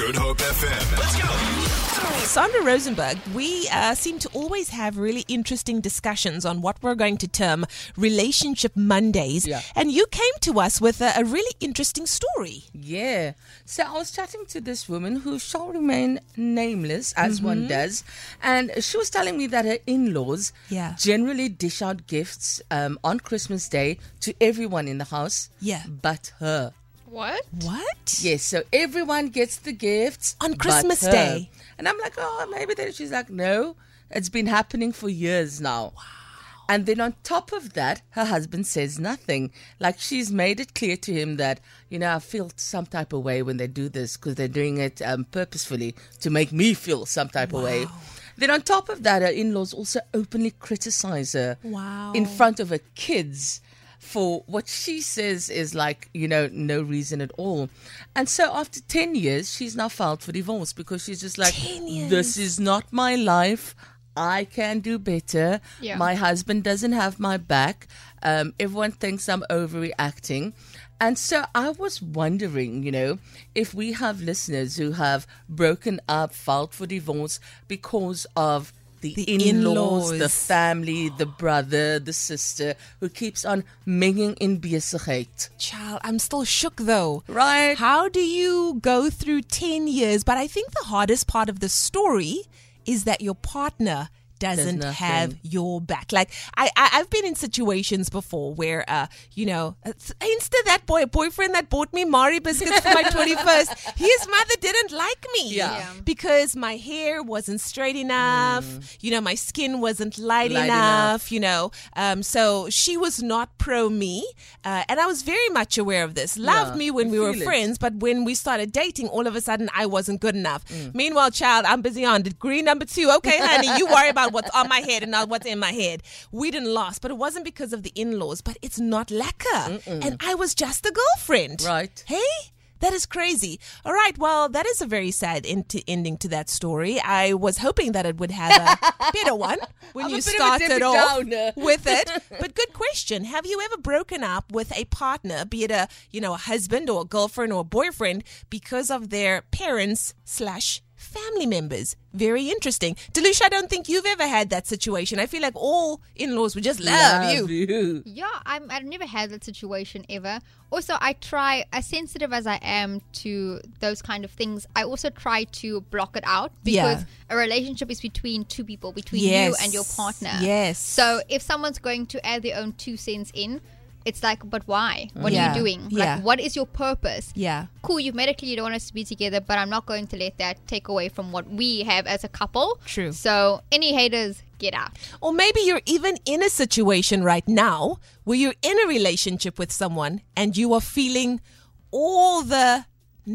Good Hope FM. Let's go. Sandra Rosenberg, we uh, seem to always have really interesting discussions on what we're going to term Relationship Mondays. Yeah. And you came to us with a, a really interesting story. Yeah. So I was chatting to this woman who shall remain nameless, as one does, and she was telling me that her in-laws Yeah. generally dish out gifts um, on Christmas Day to everyone in the house, Yeah. but her. What? What? Yes, so everyone gets the gifts On Christmas. Day. and I'm like, oh, maybe then she's like, no, it's been happening for years now. Wow. And then on top of that, her husband says nothing. Like she's made it clear to him that, you know, I feel some type of way when they do this because they're doing it um, purposefully to make me feel some type of way. Then on top of that, her in-laws also openly criticize her Wow. in front of her kids for what she says is like, you know, no reason at all. And so after 10 years, she's now filed for divorce because she's just like, this is not my life. I can do better. Yeah. My husband doesn't have my back. Um, everyone thinks I'm overreacting. And so I was wondering, you know, if we have listeners who have broken up, filed for divorce because of the, The in-laws, the in-laws. family, the brother, the sister who keeps on menging in besigheid. Child, I'm still shook though. Right. How do you go through 10 years? But I think the hardest part of the story is that your partner doesn't have your back. Like I, I I've been in situations before where uh you know it's insta that boy boyfriend that bought me Marie biscuits for my 21st his mother didn't like me Yeah. Yeah. because my hair wasn't straight enough you know my skin wasn't light, Light enough, you know um so she was not pro me uh, and I was very much aware of this loved Yeah, me when I we were it. friends but when we started dating all of a sudden I wasn't good enough meanwhile child I'm busy on degree number two okay honey you worry about what's on my head and not what's in my head we didn't last but it wasn't because of the in-laws but it's not lacquer and I was just a girlfriend Right. hey that is crazy. All right. Well, that is a very sad end- ending to that story. I was hoping that it would have a better one when I'm you bit of a started off Downer. with it. But good question. Have you ever broken up with a partner, be it a you know a husband or a girlfriend or a boyfriend, because of their parents slash family members? Very interesting. Delucia, I don't think you've ever had that situation. I feel like all in-laws would just love, you. you. Yeah, I'm, I've never had that situation ever. Also, I try, as sensitive as I am to those kind of things, I also try to block it out because Yeah. a relationship is between two people, between Yes. you and your partner. Yes. So if someone's going to add their own two cents in, it's like, but why? What Yeah. are you doing? Yeah. Like, what is your purpose? Yeah. Cool, you've made it clear you don't want us to be together, but I'm not going to let that take away from what we have as a couple. True. So, any haters, get out. Or maybe you're even in a situation right now where you're in a relationship with someone and you are feeling all the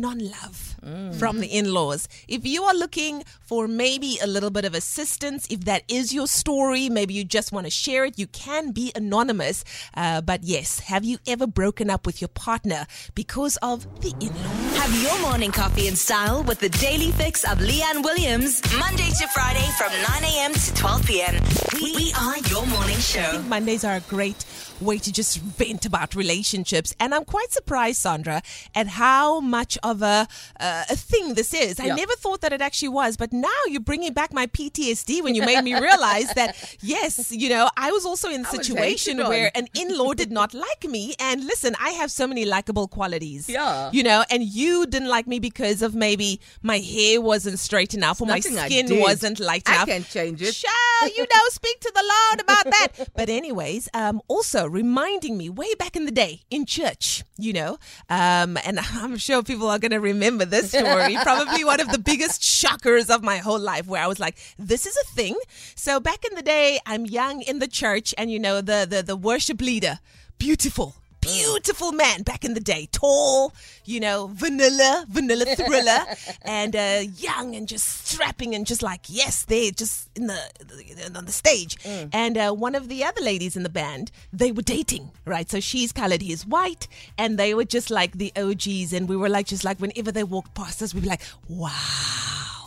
non love from the in laws. If you are looking for maybe a little bit of assistance, if that is your story, maybe you just want to share it, you can be anonymous. Uh, but yes, have you ever broken up with your partner because of the in laws? Have your morning coffee in style with the daily fix of Leigh-Anne Williams, Monday to Friday from 9 a.m. to 12 p.m. We, we are your morning show. Mondays are a great way to just vent about relationships. And I'm quite surprised, Sandra, at how much of a uh, a thing this is. I Yeah. never thought that it actually was, but now you're bringing back my PTSD when you made me realize that yes, you know, I was also in a situation where an in-law did not like me. And listen, I have so many likable qualities. Yeah. you know, and you didn't like me because of maybe my hair wasn't straight enough or my skin wasn't light enough. I can change it. Shall you know, speak to the Lord about that. But anyways, um, also reminding me way back in the day in church, you know, um, and I'm sure people are going to remember this story. Probably one of the biggest shockers of my whole life, where I was like, "This is a thing." So back in the day, I'm young in the church, and you know, the the the worship leader, beautiful. Beautiful man back in the day, tall, you know, vanilla, vanilla thriller, and uh, young and just strapping and just like yes, they're just in the, the on the stage. And uh, one of the other ladies in the band, they were dating, right? So she's colored, he's white, and they were just like the OGs, and we were like just like whenever they walked past us, we'd be like, wow.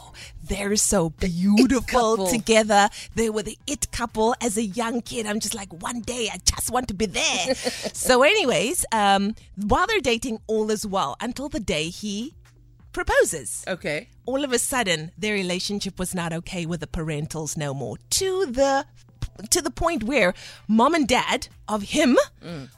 They're so beautiful couple. together. They were the it couple as a young kid. I'm just like, one day I just want to be there. so, anyways, um, while they're dating, all is well until the day he proposes Okay. all of a sudden their relationship was not okay with the parentals no more to the to the point where mom and dad of him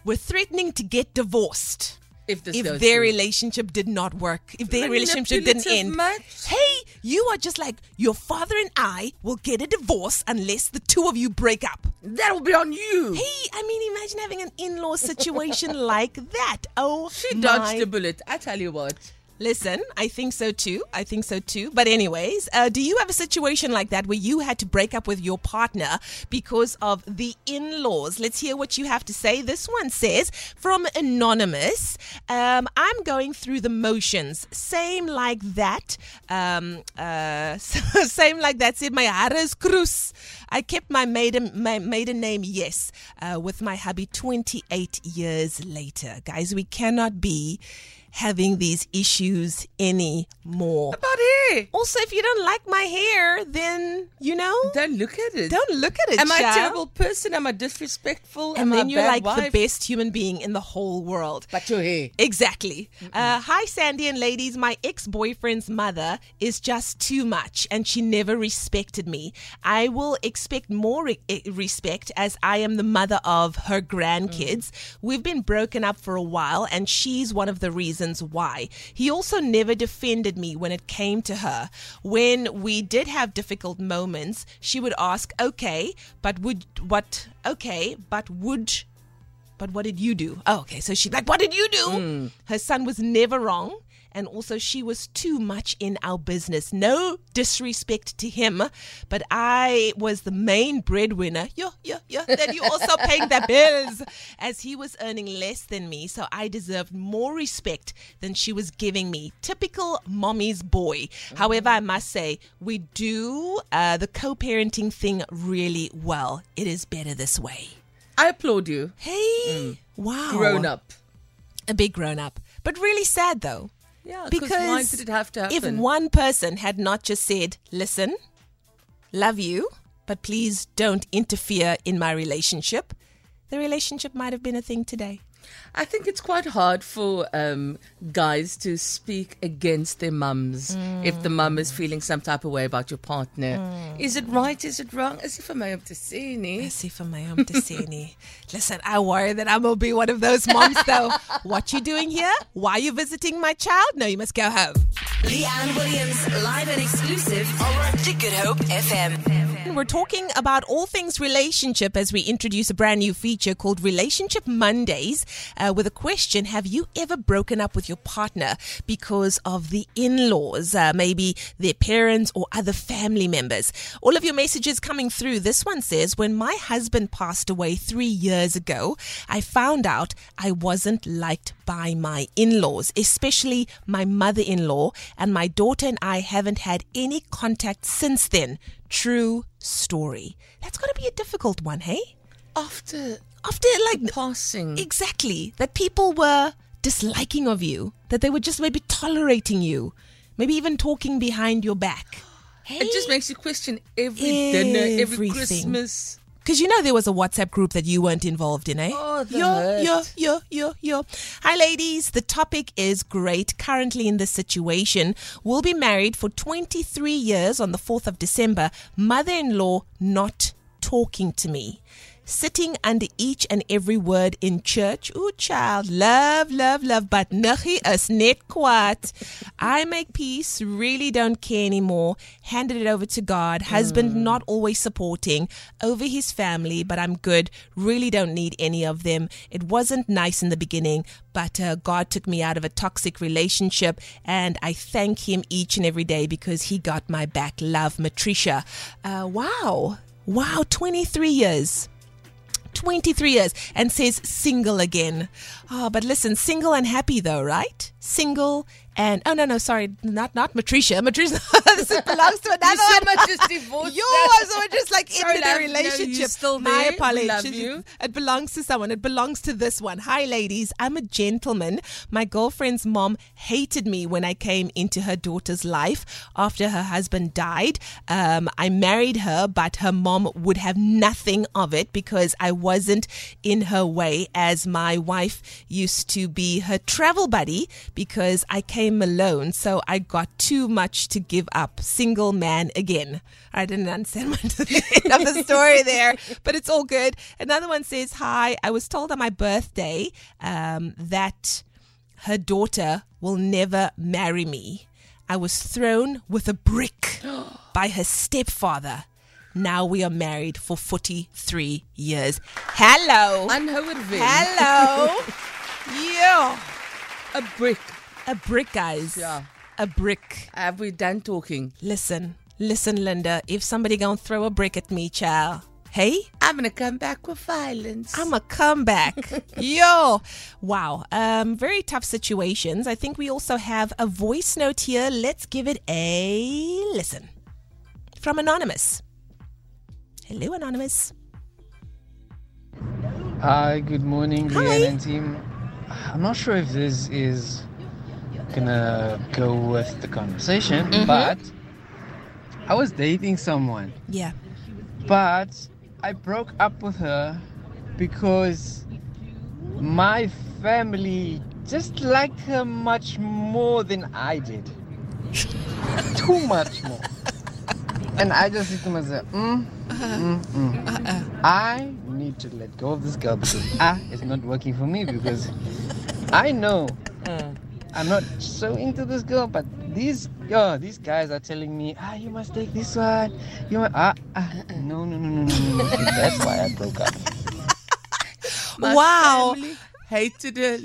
were threatening to get divorced If this if their relationship did not work if their relationship didn't end much? hey you are just like your father and i will get a divorce unless the two of you break up That'll be on you. hey i mean imagine having an in-law situation like that oh she dodged a bullet. I tell you what. Listen, I think so too. I think so too. But, anyways, uh, do you have a situation like that where you had to break up with your partner because of the in laws? Let's hear what you have to say. This one says from Anonymous um, I'm going through the motions. Same like that. Um, uh, same like that. Said my Harris Cruz. I kept my maiden, my maiden name, yes, uh, with my hubby 28 years later. Guys, we cannot be having these issues anymore. About hair. Also, if you don't like my hair, then you know, Don't look at it. don't look at it. Am I a terrible person? Am I disrespectful? And Am then you're like wife? the best human being in the whole world. But your hair. Exactly. Uh, hi, Sandy and ladies. My ex boyfriend's mother is just too much, and she never respected me. I will expect more re- eh, respect as I am the mother of her grandkids. We've been broken up for a while, and she's one of the reasons why. He also never defended me when it came to her. When we did have difficult moments, she would ask, "Okay, but would what? Okay, but would." But what did you do? Oh, okay. So she's like, What did you do? Hmm. Her son was never wrong. And also, she was too much in our business. No disrespect to him, but I was the main breadwinner. Yeah, yeah, yeah. Then you also paying the bills, as he was earning less than me. So I deserved more respect than she was giving me. Typical mommy's boy. However, I must say, we do uh, the co parenting thing really well. It is better this way. I applaud you. Hey, wow. Grown up. A big grown up. But really sad though. Yeah, Because why did it have to if one person had not just said, listen, love you, but please don't interfere in my relationship, the relationship might have been a thing today. I think it's quite hard for um, guys to speak against their mums if the mum is feeling some type of way about your partner. Is it right? Is it wrong? As if I'm able to see any. As if I'm my own Desini. Listen, I worry that I'm gonna be one of those moms though. what you doing here? Why are you visiting my child? No, you must go home. Leigh-Anne Williams, live and exclusive to Good Hope FM. We're talking about all things relationship as we introduce a brand new feature called Relationship Mondays uh, with a question Have you ever broken up with your partner because of the in laws, uh, maybe their parents or other family members? All of your messages coming through. This one says When my husband passed away three years ago, I found out I wasn't liked by my in laws, especially my mother in law, and my daughter and I haven't had any contact since then. True story. That's got to be a difficult one, hey? After After like passing, exactly that people were disliking of you, that they were just maybe tolerating you, maybe even talking behind your back. Hey? it just makes you question every dinner, every Christmas. Because you know there was a WhatsApp group that you weren't involved in, eh? Oh, the yo, hurt. yo, yo, yo, yo. Hi, ladies. The topic is great. Currently in this situation, we'll be married for 23 years on the 4th of December. Mother-in-law not talking to me. Sitting under each and every word in church. Ooh, child, love, love, love, but nachi is net kwaad. I make peace, really don't care anymore. Handed it over to God. Husband not always supporting over his family, but I'm good. Really don't need any of them. It wasn't nice in the beginning, but uh, God took me out of a toxic relationship, and I thank Him each and every day because He got my back. Love, Matricia. Uh, wow. Wow, 23 years. 23 years and says single again. Oh, but listen, single and happy though, right? Single and oh no no sorry, not not Matricia. Matricia this belongs to another so one. much just divorced or just like Sorry, in the love. No, relationship. still there. Apologies. love you. It belongs to someone. It belongs to this one. Hi, ladies. I'm a gentleman. My girlfriend's mom hated me when I came into her daughter's life after her husband died. Um, I married her, but her mom would have nothing of it because I wasn't in her way, as my wife used to be her travel buddy because I came alone. So I got too much to give up. Single man again. I didn't understand much of the end of the story there, but it's all good. Another one says, Hi, I was told on my birthday um, that her daughter will never marry me. I was thrown with a brick by her stepfather. Now we are married for 43 years. Hello. Hello. yeah. A brick. A brick, guys. Yeah. A brick. Have we done talking? Listen, listen, Linda. If somebody gonna throw a brick at me, child, hey, I'm gonna come back with violence. I'm a comeback. Yo, wow. Um, very tough situations. I think we also have a voice note here. Let's give it a listen from anonymous. Hello, anonymous. Hi, good morning, Hi. Leigh-Anne and team. I'm not sure if this is gonna go with the conversation, Mm-hmm. but I was dating someone, Yeah. but I broke up with her because my family just liked her much more than I did. Too much more. And I just said to myself, mm, mm, mm. I need to let go of this girl because ah, it's not working for me because I know I'm not so into this girl, but these yo, these guys are telling me, ah, you must take this one. You must, ah, ah, no, no, no, no, no, no, no. That's why I broke up. My Wow. family hated her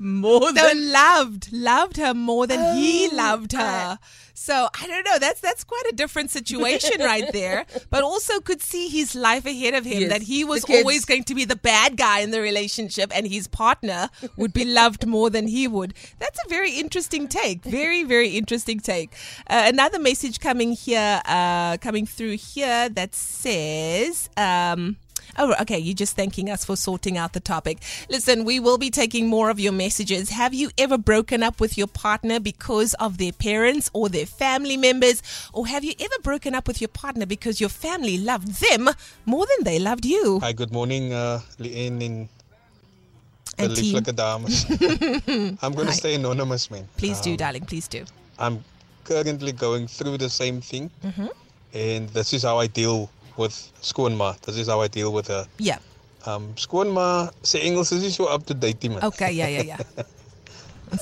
more So than loved, loved her more than he Oh, loved her. So I don't know. That's that's quite a different situation right there. But also could see his life ahead of him. Yes, that he was always going to be the bad guy in the relationship, and his partner would be loved more than he would. That's a very interesting take. Very very interesting take. Uh, another message coming here, uh, coming through here that says. Um, Oh, okay. You're just thanking us for sorting out the topic. Listen, we will be taking more of your messages. Have you ever broken up with your partner because of their parents or their family members? Or have you ever broken up with your partner because your family loved them more than they loved you? Hi, good morning, uh, Leigh-Anne and the And team. lieflijke dames. I'm going to stay anonymous, man. Please do, Um, darling. Please do. I'm currently going through the same thing, Mm-hmm. and this is how I deal with skoonma. This is how I deal with her. Yeah. Um, skoonma, sy Engels is nie so up to date man. Okay. Yeah, yeah, yeah.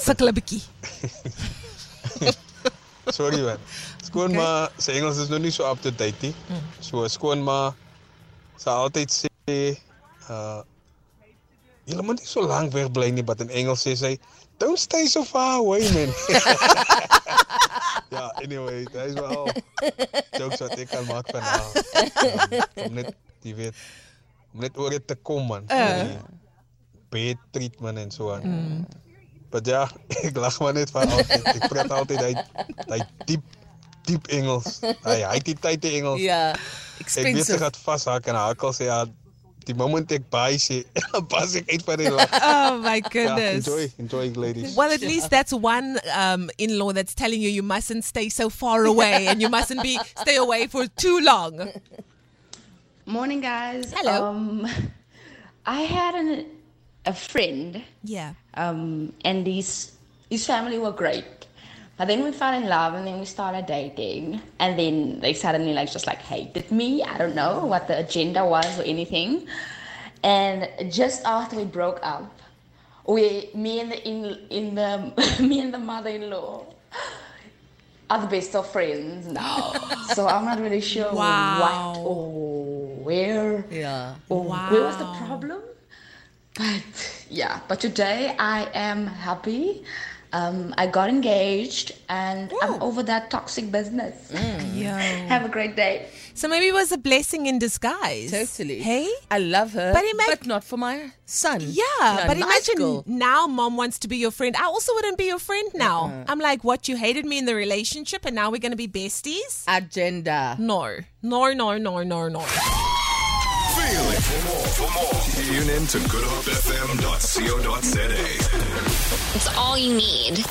Sukkel 'n bietjie. Sorry, man. Skoonma, sy Engels is nog nie so up to date nie. Mm. So skoonma sal altyd sê, uh, Julle moet nie so lank weg bly nie, but in Engels sê sy, don't stay so far away, man. ja, anyway, hij is wel jokes wat ik kan maken van haar. om net, die weet, om net oor te komen, man. Uh. Treatment en zo aan. Maar ja, ik lach maar net van altijd. Ik praat altijd hij, hij diep, diep Engels. Hij, hij die tijd Engels. Ja, expensive. Ik weet ze gaat vasthaken en hakels. Ja, die moment ek baie sê, pas ek uit van die lag. Oh my Ja, goodness. enjoy, enjoy ladies. Well, at least that's one um, in-law that's telling you you mustn't stay so far away and you mustn't be stay away for too long. Morning, guys. Hello. Um, I had an, a friend, Yeah. um, and his his family were great. But then we fell in love, and then we started dating, and then they suddenly like just like hated me. I don't know what the agenda was or anything. And just after we broke up, we me and the in in the me and the mother-in-law are the best of friends now. so I'm not really sure Wow. what or where Ja. or where was the problem. But yeah, but today I am happy. Um, I got engaged and I'm over that toxic business. Yo. Have a great day. So maybe it was a blessing in disguise. Totally. Hey? I love her, But but, not for my son. Yeah, You know, but nice imagine girl. now mom wants to be your friend. I also wouldn't be your friend now. Uh-uh. I'm like, what? You hated me in the relationship and now we're going to be besties? agenda. No. No, no, no, no, no. For more, for more, tune in to goodhopefm.co.za. It's all you need.